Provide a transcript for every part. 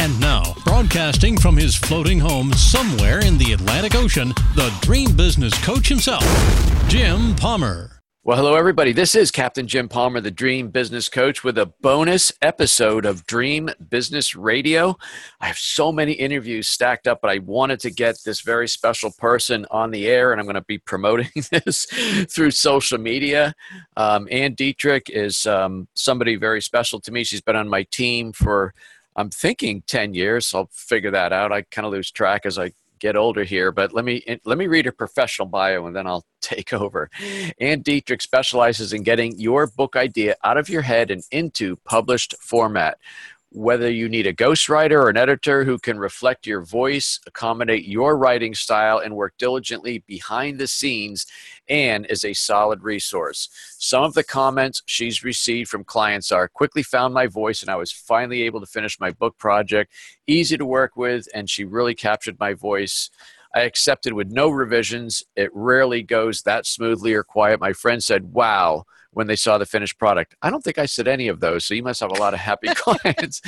And now, broadcasting from his floating home somewhere in the Atlantic Ocean, the dream business coach himself, Jim Palmer. Well, hello, everybody. This is Captain Jim Palmer, the Dream Business Coach, with a bonus episode of Dream Business Radio. I have so many interviews stacked up, but I wanted to get this very special person on the air, and I'm going to be promoting this through social media. Um, Ann Deiterich is um, somebody very special to me. She's been on my team for I'm thinking 10 years. I'll figure that out. I kind of lose track as I get older here, but let me eh, let me read her professional bio and then I'll take over. Ann Deiterich specializes in getting your book idea out of your head and into published format whether you need a ghostwriter or an editor who can reflect your voice, accommodate your writing style, and work diligently behind the scenes, and is a solid resource. Some of the comments she's received from clients are quickly found my voice, and I was finally able to finish my book project. Easy to work with, and she really captured my voice. I accepted with no revisions. It rarely goes that smoothly or quiet. My friend said, Wow when they saw the finished product. I don't think I said any of those, so you must have a lot of happy clients.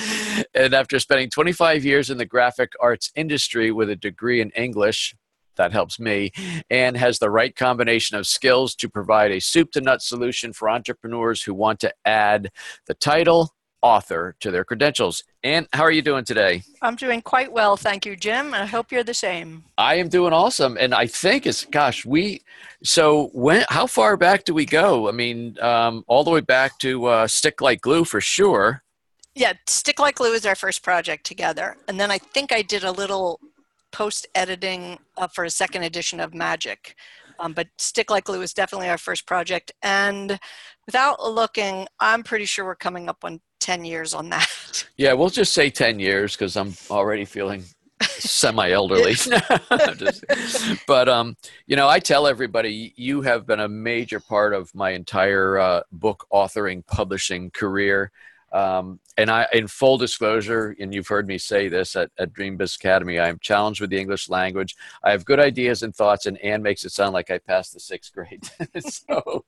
and after spending 25 years in the graphic arts industry with a degree in English, that helps me, and has the right combination of skills to provide a soup to nut solution for entrepreneurs who want to add the title, author to their credentials. And how are you doing today? I'm doing quite well, thank you, Jim. I hope you're the same. I am doing awesome, and I think it's gosh, we. So when? How far back do we go? I mean, um, all the way back to uh, Stick Like Glue for sure. Yeah, Stick Like Glue is our first project together, and then I think I did a little post editing uh, for a second edition of Magic. Um, but Stick Like Glue is definitely our first project, and without looking, I'm pretty sure we're coming up on 10 years on that. Yeah, we'll just say 10 years because I'm already feeling semi elderly. but, um, you know, I tell everybody you have been a major part of my entire uh, book authoring, publishing career. Um, and I, in full disclosure, and you've heard me say this at, at Dream Biz Academy, I am challenged with the English language. I have good ideas and thoughts, and Ann makes it sound like I passed the sixth grade. so,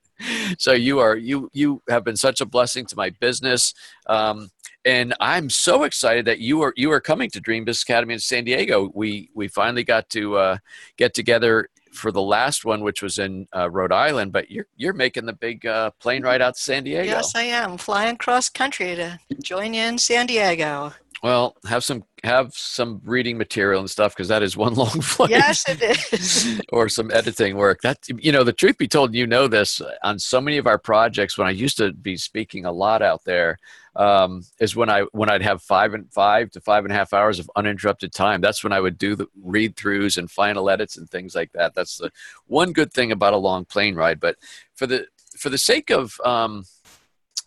so you are you you have been such a blessing to my business, um, and I'm so excited that you are you are coming to Dream Biz Academy in San Diego. We we finally got to uh, get together for the last one, which was in uh, Rhode Island, but you're you're making the big uh, plane ride out to San Diego. Yes, I am flying cross country to join you in San Diego. Well, have some have some reading material and stuff because that is one long flight. Yes, it is. or some editing work. That you know, the truth be told, you know this on so many of our projects. When I used to be speaking a lot out there, um, is when I when I'd have five and five to five and a half hours of uninterrupted time. That's when I would do the read throughs and final edits and things like that. That's the one good thing about a long plane ride. But for the for the sake of um,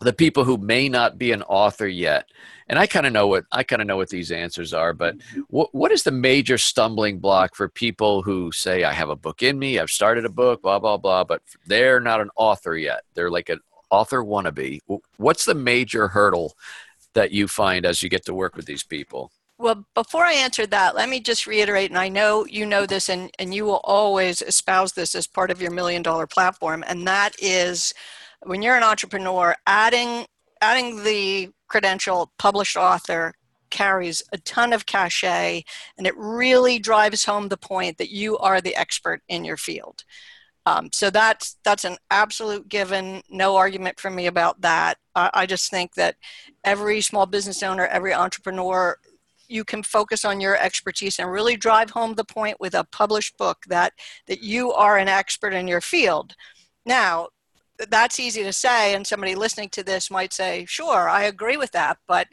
the people who may not be an author yet, and I kind of know what I kind of know what these answers are. But what what is the major stumbling block for people who say I have a book in me, I've started a book, blah blah blah, but they're not an author yet. They're like an author wannabe, what's the major hurdle that you find as you get to work with these people? Well, before I answer that, let me just reiterate, and I know you know this, and, and you will always espouse this as part of your million dollar platform, and that is when you're an entrepreneur, adding adding the credential published author carries a ton of cachet, and it really drives home the point that you are the expert in your field. Um, so that's that's an absolute given. No argument from me about that. I, I just think that every small business owner, every entrepreneur, you can focus on your expertise and really drive home the point with a published book that that you are an expert in your field. Now, that's easy to say, and somebody listening to this might say, "Sure, I agree with that," but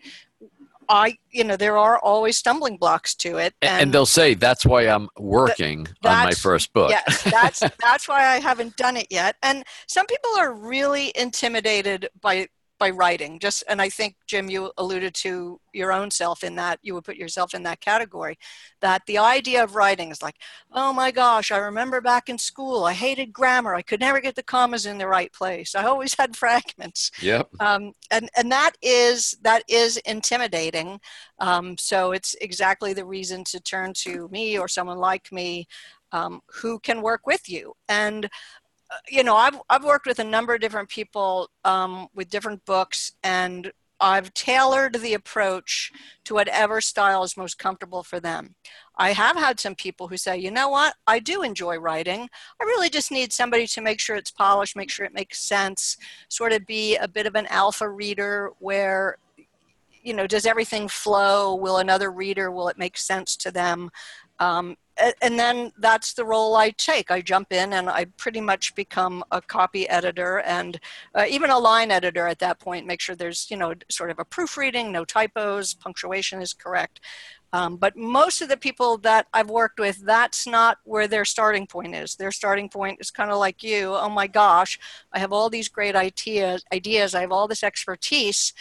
I, you know, there are always stumbling blocks to it. And, and they'll say, that's why I'm working on my first book. Yes, that's, that's why I haven't done it yet. And some people are really intimidated by by writing just and i think jim you alluded to your own self in that you would put yourself in that category that the idea of writing is like oh my gosh i remember back in school i hated grammar i could never get the commas in the right place i always had fragments. Yep. Um, and and that is that is intimidating um, so it's exactly the reason to turn to me or someone like me um, who can work with you. And you know, I've, I've worked with a number of different people um, with different books, and I've tailored the approach to whatever style is most comfortable for them. I have had some people who say, you know what, I do enjoy writing. I really just need somebody to make sure it's polished, make sure it makes sense, sort of be a bit of an alpha reader where you know does everything flow will another reader will it make sense to them um, and then that's the role I take. I jump in and I pretty much become a copy editor and uh, even a line editor at that point. Make sure there's you know sort of a proofreading, no typos, punctuation is correct. Um, but most of the people that I've worked with, that's not where their starting point is. Their starting point is kind of like you. Oh my gosh, I have all these great ideas. Ideas. I have all this expertise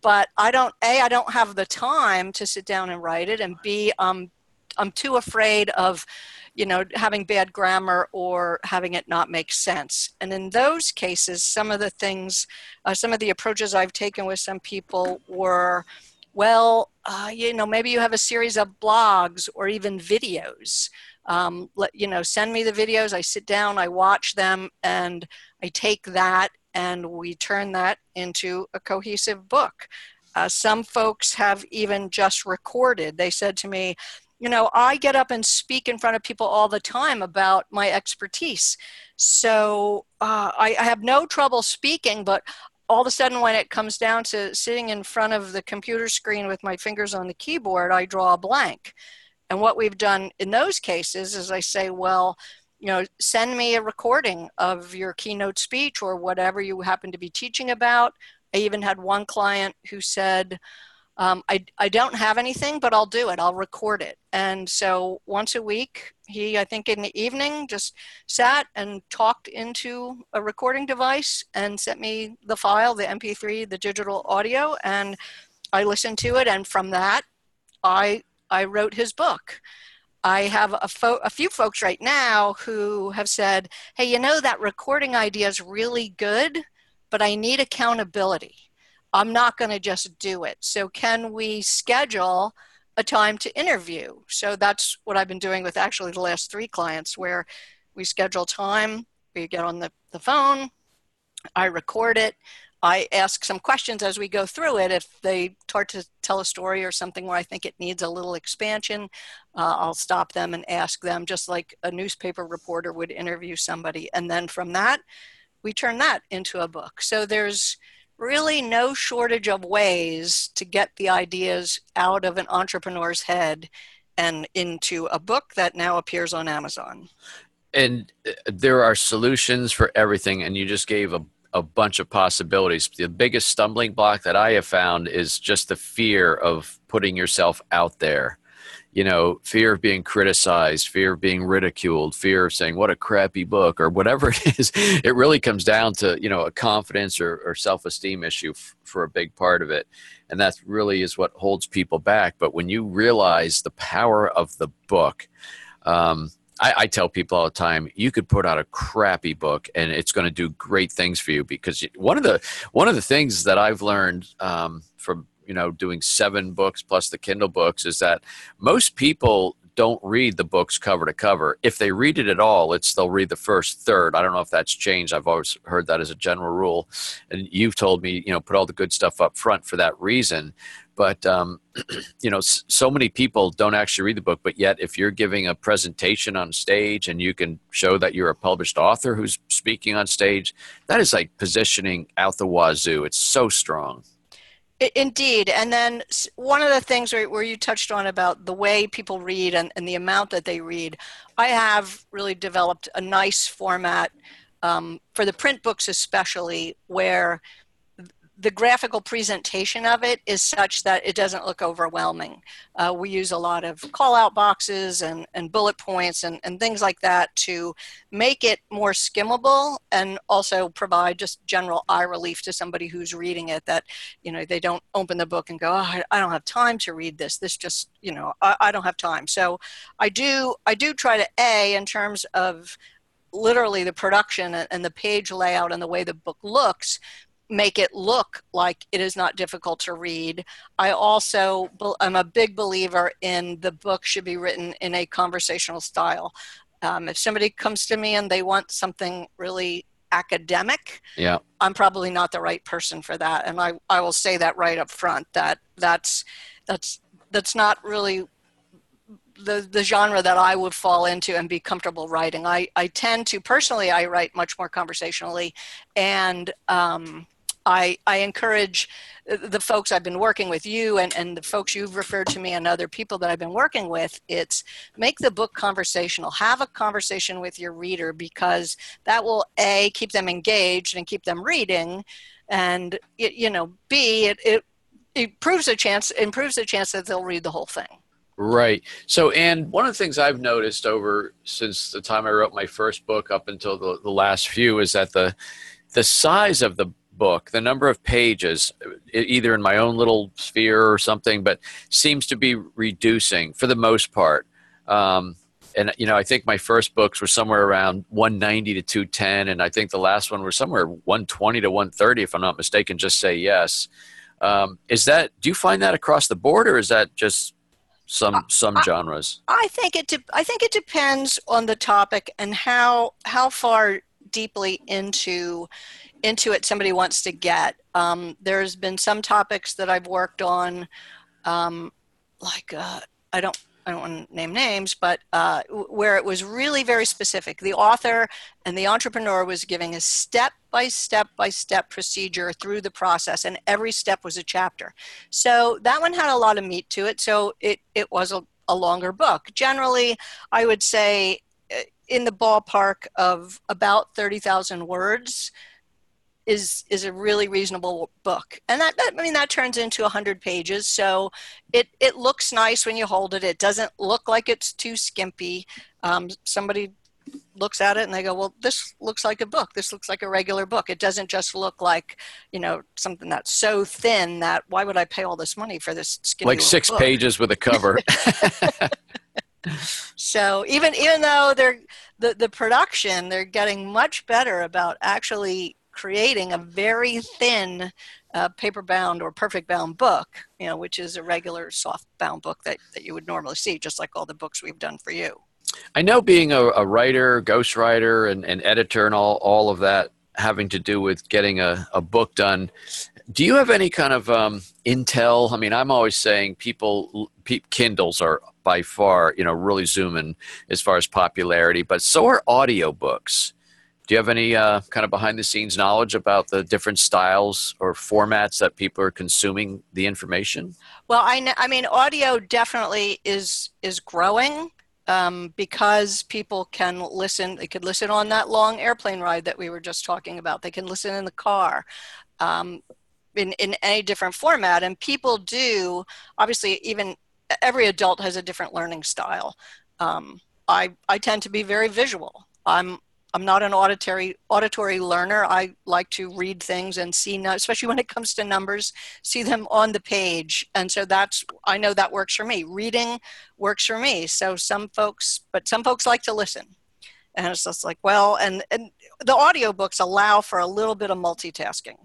but I don't a I don't have the time to sit down and write it, and b um I'm too afraid of, you know, having bad grammar or having it not make sense. And in those cases, some of the things, uh, some of the approaches I've taken with some people were, well, uh, you know, maybe you have a series of blogs or even videos. Um, let, you know, send me the videos. I sit down, I watch them, and I take that and we turn that into a cohesive book. Uh, some folks have even just recorded. They said to me, you know, I get up and speak in front of people all the time about my expertise. So uh, I, I have no trouble speaking, but all of a sudden when it comes down to sitting in front of the computer screen with my fingers on the keyboard, I draw a blank. And what we've done in those cases is I say, well, you know, send me a recording of your keynote speech or whatever you happen to be teaching about. I even had one client who said, um, I, I don't have anything, but I'll do it. I'll record it. And so once a week, he, I think in the evening, just sat and talked into a recording device and sent me the file, the MP3, the digital audio, and I listened to it. And from that, I, I wrote his book. I have a, fo- a few folks right now who have said, hey, you know, that recording idea is really good, but I need accountability. I'm not going to just do it. So, can we schedule a time to interview? So, that's what I've been doing with actually the last three clients, where we schedule time, we get on the, the phone, I record it, I ask some questions as we go through it. If they start to tell a story or something where I think it needs a little expansion, uh, I'll stop them and ask them, just like a newspaper reporter would interview somebody. And then from that, we turn that into a book. So there's really no shortage of ways to get the ideas out of an entrepreneur's head and into a book that now appears on Amazon. And uh, there are solutions for everything, and you just gave a, a bunch of possibilities. The biggest stumbling block that I have found is just the fear of putting yourself out there you know, fear of being criticized, fear of being ridiculed, fear of saying, what a crappy book, or whatever it is. It really comes down to, you know, a confidence or, or self esteem issue f- for a big part of it. And that really is what holds people back. But when you realize the power of the book, um, I, I, tell people all the time, you could put out a crappy book and it's going to do great things for you because one of the one of the things that I've learned um, from you know doing seven books plus the kindle books is that most people don't read the books cover to cover. If they read it at all it's they'll read the first third. I don't know if that's changed. I've always heard that as a general rule. And you've told me you know put all the good stuff up front for that reason. But um, you know so many people don't actually read the book but yet if you're giving a presentation on stage and you can show that you're a published author who's speaking on stage that is like positioning out the wazoo. It's so strong Indeed. And then one of the things where, you touched on about the way people read and, and, the amount that they read, I have really developed a nice format um, for the print books, especially where the graphical presentation of it is such that it doesn't look overwhelming. Uh, we use a lot of call out boxes and, and bullet points and, and things like that to make it more skimmable and also provide just general eye relief to somebody who's reading it that, you know, they don't open the book and go, oh, I, don't have time to read this. This just, you know, I, I don't have time. So I do, I do try to, A, in terms of literally the production and the page layout and the way the book looks make it look like it is not difficult to read. I also I'm a big believer in the book should be written in a conversational style. Um, if somebody comes to me and they want something really academic, yeah, I'm probably not the right person for that, and I I will say that right up front that that's that's that's not really the, the genre that I would fall into and be comfortable writing. I, I tend to personally I write much more conversationally, and um, I, I encourage the folks I've been working with, you and, and the folks you've referred to me and other people that I've been working with, it's make the book conversational. Have a conversation with your reader because that will A, keep them engaged and keep them reading. And, it, you know, B, it, it, it proves a chance, improves the chance that they'll read the whole thing. Right. So, and one of the things I've noticed over since the time I wrote my first book up until the, the last few is that the the size of the book, the number of pages, either in my own little sphere or something, but seems to be reducing for the most part. Um, and you know, I think my first books were somewhere around 190 to 210, and I think the last one was somewhere 120 to 130, if I'm not mistaken. Just say yes. Um, is that? Do you find that across the board, or is that just some some genres? I think it. De- I think it depends on the topic and how how far deeply into into it somebody wants to get. Um, there's been some topics that I've worked on, um, like uh, I don't I don't want to name names, but uh, where it was really very specific. The author and the entrepreneur was giving a step by step by step procedure through the process, and every step was a chapter. So that one had a lot of meat to it. So it it was a, a longer book. Generally, I would say uh, in the ballpark of about thirty thousand words is is a really reasonable book. And that, that, i mean that turns into 100 pages. So it it looks nice when you hold it. It doesn't look like it's too skimpy. Um, somebody looks at it and they go well this looks like a book. This looks like a regular book. It doesn't just look like you know something that's so thin that why would i pay all this money for this skinny like six book? pages with a cover. So even even though they're the, the production they're getting much better about actually creating a very thin uh, paper bound or perfect bound book, you know, which is a regular soft bound book that, that you would normally see, just like all the books we've done for you. I know being a, a writer, ghostwriter, and, and editor, and all, all of that having to do with getting a, a book done. Do you have any kind of um, intel? I mean, I'm always saying people, pe- Kindles are by far, you know, really zooming as far as popularity, but so are audiobooks. Do you have any uh, kind of behind the scenes knowledge about the different styles or formats that people are consuming the information? Well, I, I mean, audio definitely is is growing um, because people can listen. They could listen on that long airplane ride that we were just talking about. They can listen in the car. Um, in, in any different format and people do obviously even every adult has a different learning style um, I, I tend to be very visual I'm I'm not an auditory auditory learner. I like to read things and see, especially when it comes to numbers, see them on the page. And so that's I know that works for me. Reading works for me. So some folks, but some folks like to listen. And it's just like, well, and and the audiobooks allow for a little bit of multitasking.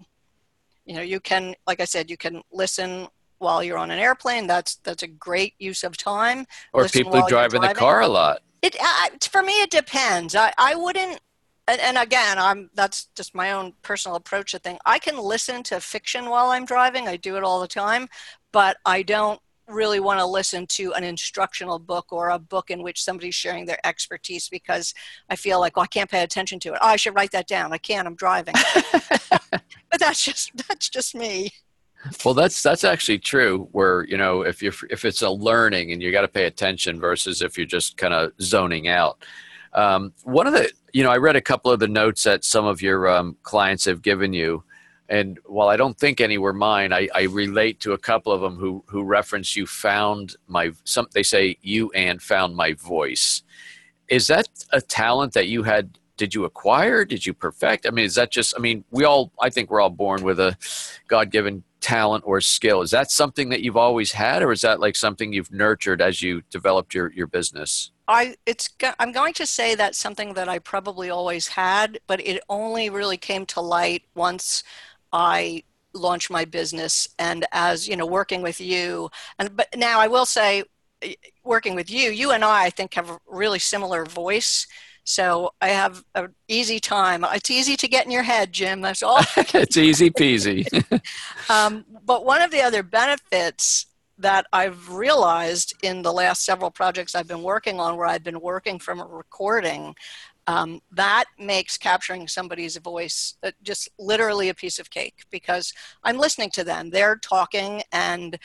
You know, you can, like I said, you can listen while you're on an airplane. That's that's a great use of time. Or listen people who drive in the car a lot. It uh, for me it depends. I I wouldn't. And, and again, I'm that's just my own personal approach to thing. I can listen to fiction while I'm driving. I do it all the time, but I don't really want to listen to an instructional book or a book in which somebody's sharing their expertise because I feel like, well, I can't pay attention to it. Oh, I should write that down. I can't. I'm driving. but that's just that's just me. Well, that's that's actually true. Where you know, if you if it's a learning and you got to pay attention versus if you're just kind of zoning out. Um, one of the you know, I read a couple of the notes that some of your um, clients have given you. and while I don't think any were mine, I, I relate to a couple of them who who reference you found my some they say you and found my voice. Is that a talent that you had? Did you acquire? Did you perfect? I mean, is that just? I mean, we all. I think we're all born with a God given talent or skill. Is that something that you've always had, or is that like something you've nurtured as you developed your your business? I it's I'm going to say that's something that I probably always had, but it only really came to light once I launched my business and as you know working with you and but now I will say working with you you and I I think have a really similar voice so I have an easy time. It's easy to get in your head, Jim. That's all. it's easy peasy. um, but one of the other benefits that I've realized in the last several projects I've been working on, where I've been working from a recording, um, that makes capturing somebody's voice uh, just literally a piece of cake because I'm listening to them. They're talking, and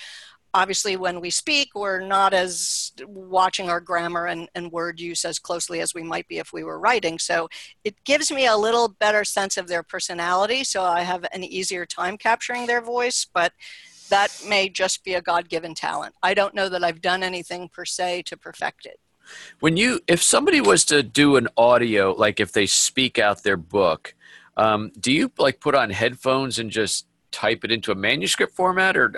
obviously, when we speak, we're not as watching our grammar and, and word use as closely as we might be if we were writing. So it gives me a little better sense of their personality. So I have an easier time capturing their voice, but that may just be a God given talent. I don't know that I've done anything per se to perfect it. When you, if somebody was to do an audio, like if they speak out their book, um, do you like put on headphones and just type it into a manuscript format, or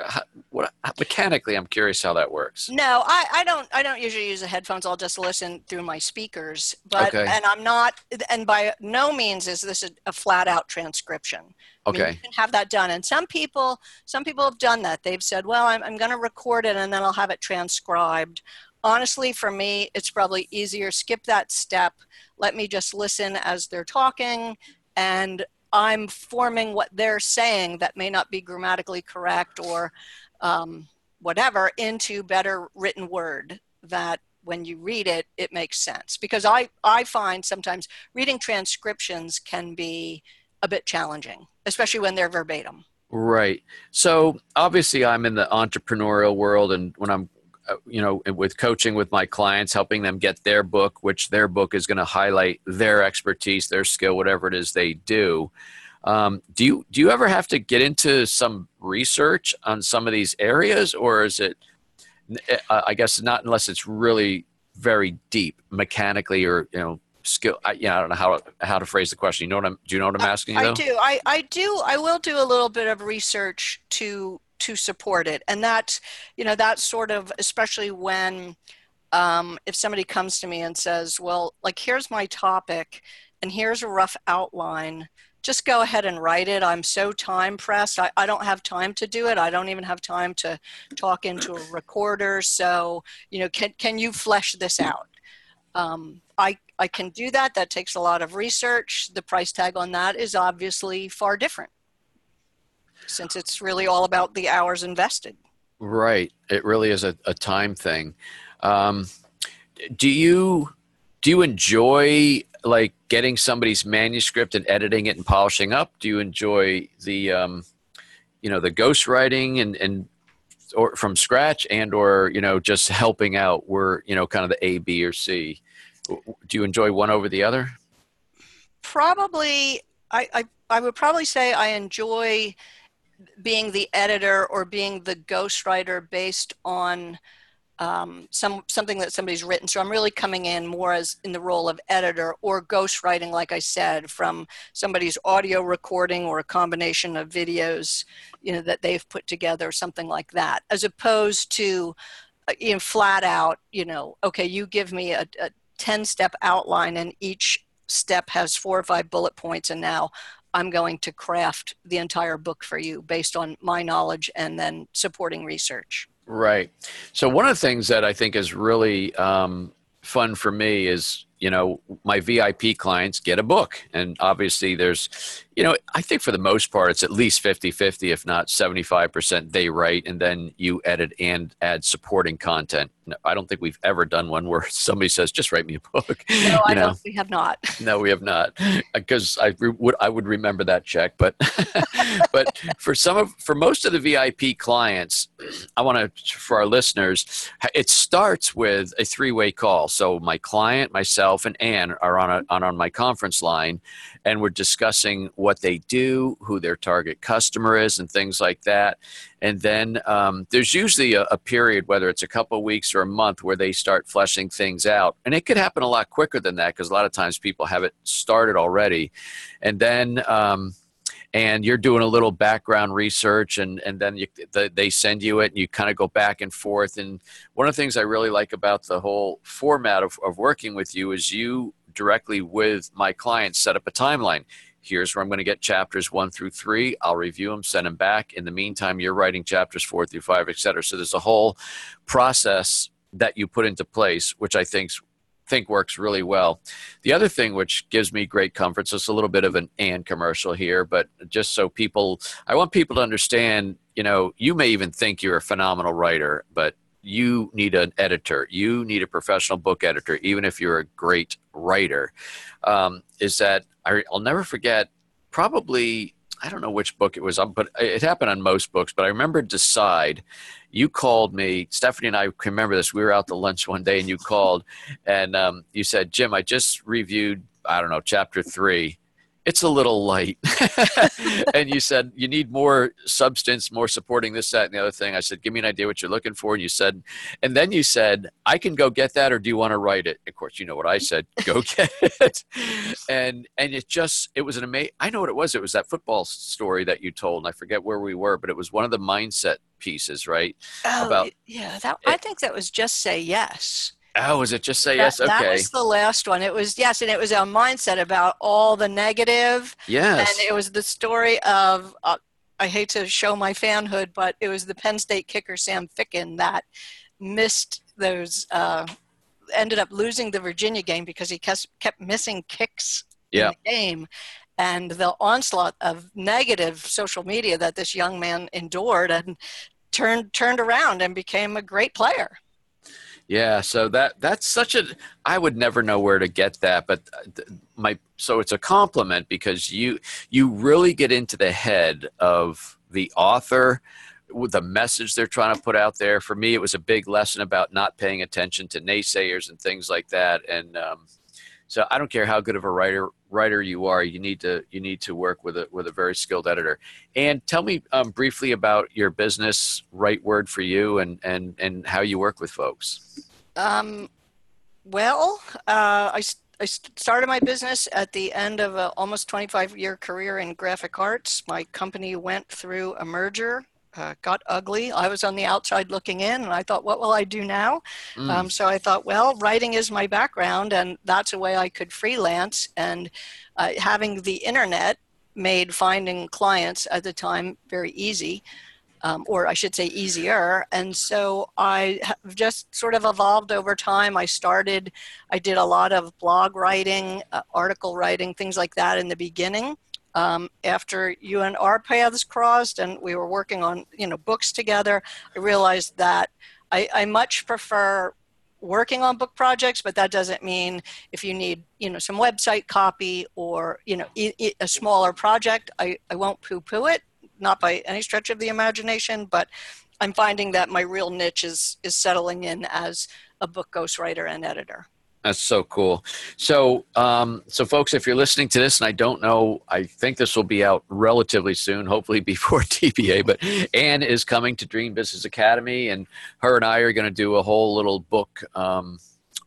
what? Mechanically, I'm curious how that works. No, I, I don't. I don't usually use the headphones. I'll just listen through my speakers. But okay. and I'm not. And by no means is this a, a flat out transcription. Okay. I mean, you can have that done. And some people, some people have done that. They've said, "Well, I'm, I'm going to record it and then I'll have it transcribed." honestly, for me, it's probably easier. Skip that step. Let me just listen as they're talking, and I'm forming what they're saying that may not be grammatically correct or um, whatever into better written word that when you read it, it makes sense. Because I, I find sometimes reading transcriptions can be a bit challenging, especially when they're verbatim. Right. So obviously, I'm in the entrepreneurial world, and when I'm you know with coaching with my clients helping them get their book which their book is going to highlight their expertise their skill whatever it is they do. Um, do you do you ever have to get into some research on some of these areas or is it eh, i guess not unless it's really very deep mechanically or you know skill I, yeah i don't know how how to phrase the question. You know what i'm do you know what i'm asking I, I do. I, I do i will do a little bit of research to to support it. And that's you know that's sort of especially when um, if somebody comes to me and says well like here's my topic and here's a rough outline. Just go ahead and write it. I'm so time pressed. I, I don't have time to do it. I don't even have time to talk into a recorder. So you know can, can you flesh this out? Um, I, I can do that. That takes a lot of research. The price tag on that is obviously far different since it's really all about the hours invested. Right. It really is a, a time thing. Um, do you do you enjoy like getting somebody's manuscript and editing it and polishing up? Do you enjoy the um, you know the ghostwriting and and or from scratch and or you know just helping out? Where you know kind of the A, B, or C. Do you enjoy one over the other? Probably, I I, I would probably say I enjoy being the editor or being the ghostwriter based on um, some something that somebody's written. So I'm really coming in more as in the role of editor or ghostwriting, like I said, from somebody's audio recording or a combination of videos, you know, that they've put together, something like that, as opposed to, uh, you know, flat out, you know, okay, you give me a, a 10 step outline and each step has four or five bullet points and now I'm going to craft the entire book for you based on my knowledge and then supporting research. Right. So, one of the things that I think is really um, fun for me is you know my vip clients get a book and obviously there's you know i think for the most part it's at least 50-50 if not 75% they write and then you edit and add supporting content. I don't think we've ever done one where somebody says just write me a book no i know? don't we have not. No we have not. Uh, because i would i would remember that check but but for some of for most of the vip clients i want to for our listeners it starts with a three-way call. So my client myself and Ann are on a, on on my conference line, and we're discussing what they do, who their target customer is, and things like that. And then um, there's usually a, a, period, whether it's a couple weeks or a month, where they start fleshing things out. And it could happen a lot quicker than that because a lot of times people have it started already. And then um, and you're doing a little background research and, and then you, the, they send you it and you kind of go back and forth and one of the things i really like about the whole format of, of working with you is you directly with my clients set up a timeline here's where i'm going to get chapters one through three. I'll review them send them back. In the meantime you're writing chapters four through five et cetera. So there's a whole process that you put into place which i think think works really well. The other thing which gives me great comfort, so it's a little bit of an and commercial here, but just so people, I want people to understand, you know, you may even think you're a phenomenal writer, but you need an editor. You need a professional book editor, even if you're a great writer. Um, is that I, I'll never forget, probably, I don't know which book it was but it happened on most books, but I remember Decide you called me stephanie and i remember this we were out to lunch one day and you called and um, you said jim i just reviewed i don't know chapter three it's a little light. and you said, you need more substance, more supporting this, that, and the other thing. I said, give me an idea what you're looking for. And you said, and then you said, I can go get that, or do you want to write it? Of course, you know what I said, go get it. And, and it just, it was an amazing, I know what it was. It was that football story that you told, and I forget where we were, but it was one of the mindset pieces, right? Oh, About, yeah. That, I think that was just say yes. Oh, was it just say that, yes? Okay. That was the last one. It was yes, and it was a mindset about all the negative. Yes. And it was the story of uh, I hate to show my fanhood, but it was the Penn State kicker Sam Ficken that missed those. Uh, ended up losing the Virginia game because he kept kept missing kicks yeah. in the game. And the onslaught of negative social media that this young man endured and turned turned around and became a great player. Yeah, so that that's such a I would never know where to get that, but uh, my so it's a compliment because you you really get into the head of the author with the message they're trying to put out there. For me, it was a big lesson about not paying attention to naysayers and things like that. And um, so I don't care how good of a writer writer you are, you need to you need to work with a with a very skilled editor. And tell me um, briefly about your business, Write Word for You, and and and how you work with folks. Um, well, uh, I. I started my business at the end of almost 25 year career in graphic arts. My company went through a merger uh, got ugly. I was on the outside looking in, and I thought, what will I do now? Mm. Um, so I thought, well, writing is my background, and that's a way I could freelance. And uh, having the internet made finding clients at the time very easy. Um, or I should say easier. And so I have just sort of evolved over time. I started, I did a lot of blog writing, uh, article writing, things like that in the beginning um, after you and our paths crossed and we were working on you know books together i realized that I, I much prefer working on book projects but that doesn't mean if you need you know some website copy or you know a smaller project i, I won't poo-poo it not by any stretch of the imagination but i'm finding that my real niche is is settling in as a book ghostwriter and editor that's so cool. So, um, so folks, if you're listening to this, and I don't know, I think this will be out relatively soon, hopefully before DBA. But Ann is coming to Dream Business Academy, and her and I are going to do a whole little book um,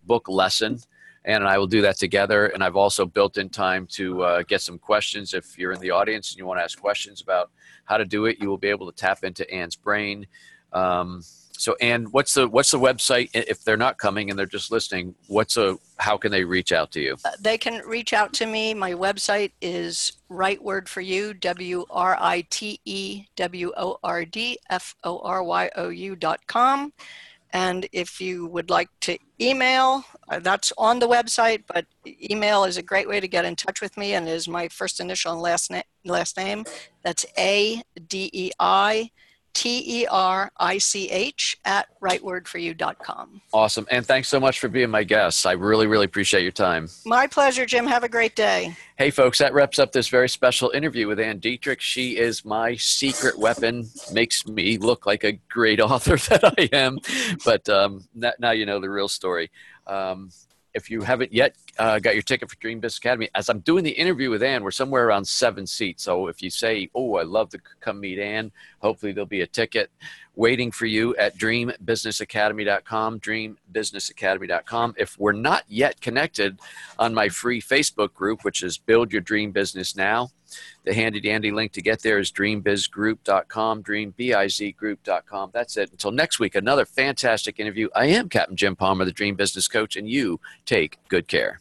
book lesson. Ann and I will do that together. And I've also built in time to uh, get some questions. If you're in the audience and you want to ask questions about how to do it, you will be able to tap into Ann's brain. Um, so, and what's the what's the website if they're not coming and they're just listening? What's a how can they reach out to you? Uh, they can reach out to me. My website is Write Word for You, W R I T E W O R D F O R Y O U dot com. And if you would like to email, uh, that's on the website, but email is a great way to get in touch with me and is my first initial and last, na- last name. That's A D E I T E R I C H at writewordforyou.com. Awesome. And thanks so much for being my guest. I really, really appreciate your time. My pleasure, Jim. Have a great day. Hey, folks, that wraps up this very special interview with Ann Deiterich. She is my secret weapon, makes me look like a great author that I am. But um, now you know the real story. Um, if you haven't yet uh, got your ticket for Dream Business Academy, as I'm doing the interview with Ann, we're somewhere around seven seats. So if you say, "Oh, I'd love to come meet Ann," hopefully there'll be a ticket waiting for you at dreambusinessacademy.com. Dreambusinessacademy.com. If we're not yet connected on my free Facebook group, which is Build Your Dream Business Now, the handy dandy link to get there is dreambizgroup.com, dreambizgroup.com. That's it. Until next week, another fantastic interview. I am Captain Jim Palmer, the Dream Business Coach, and you take good care.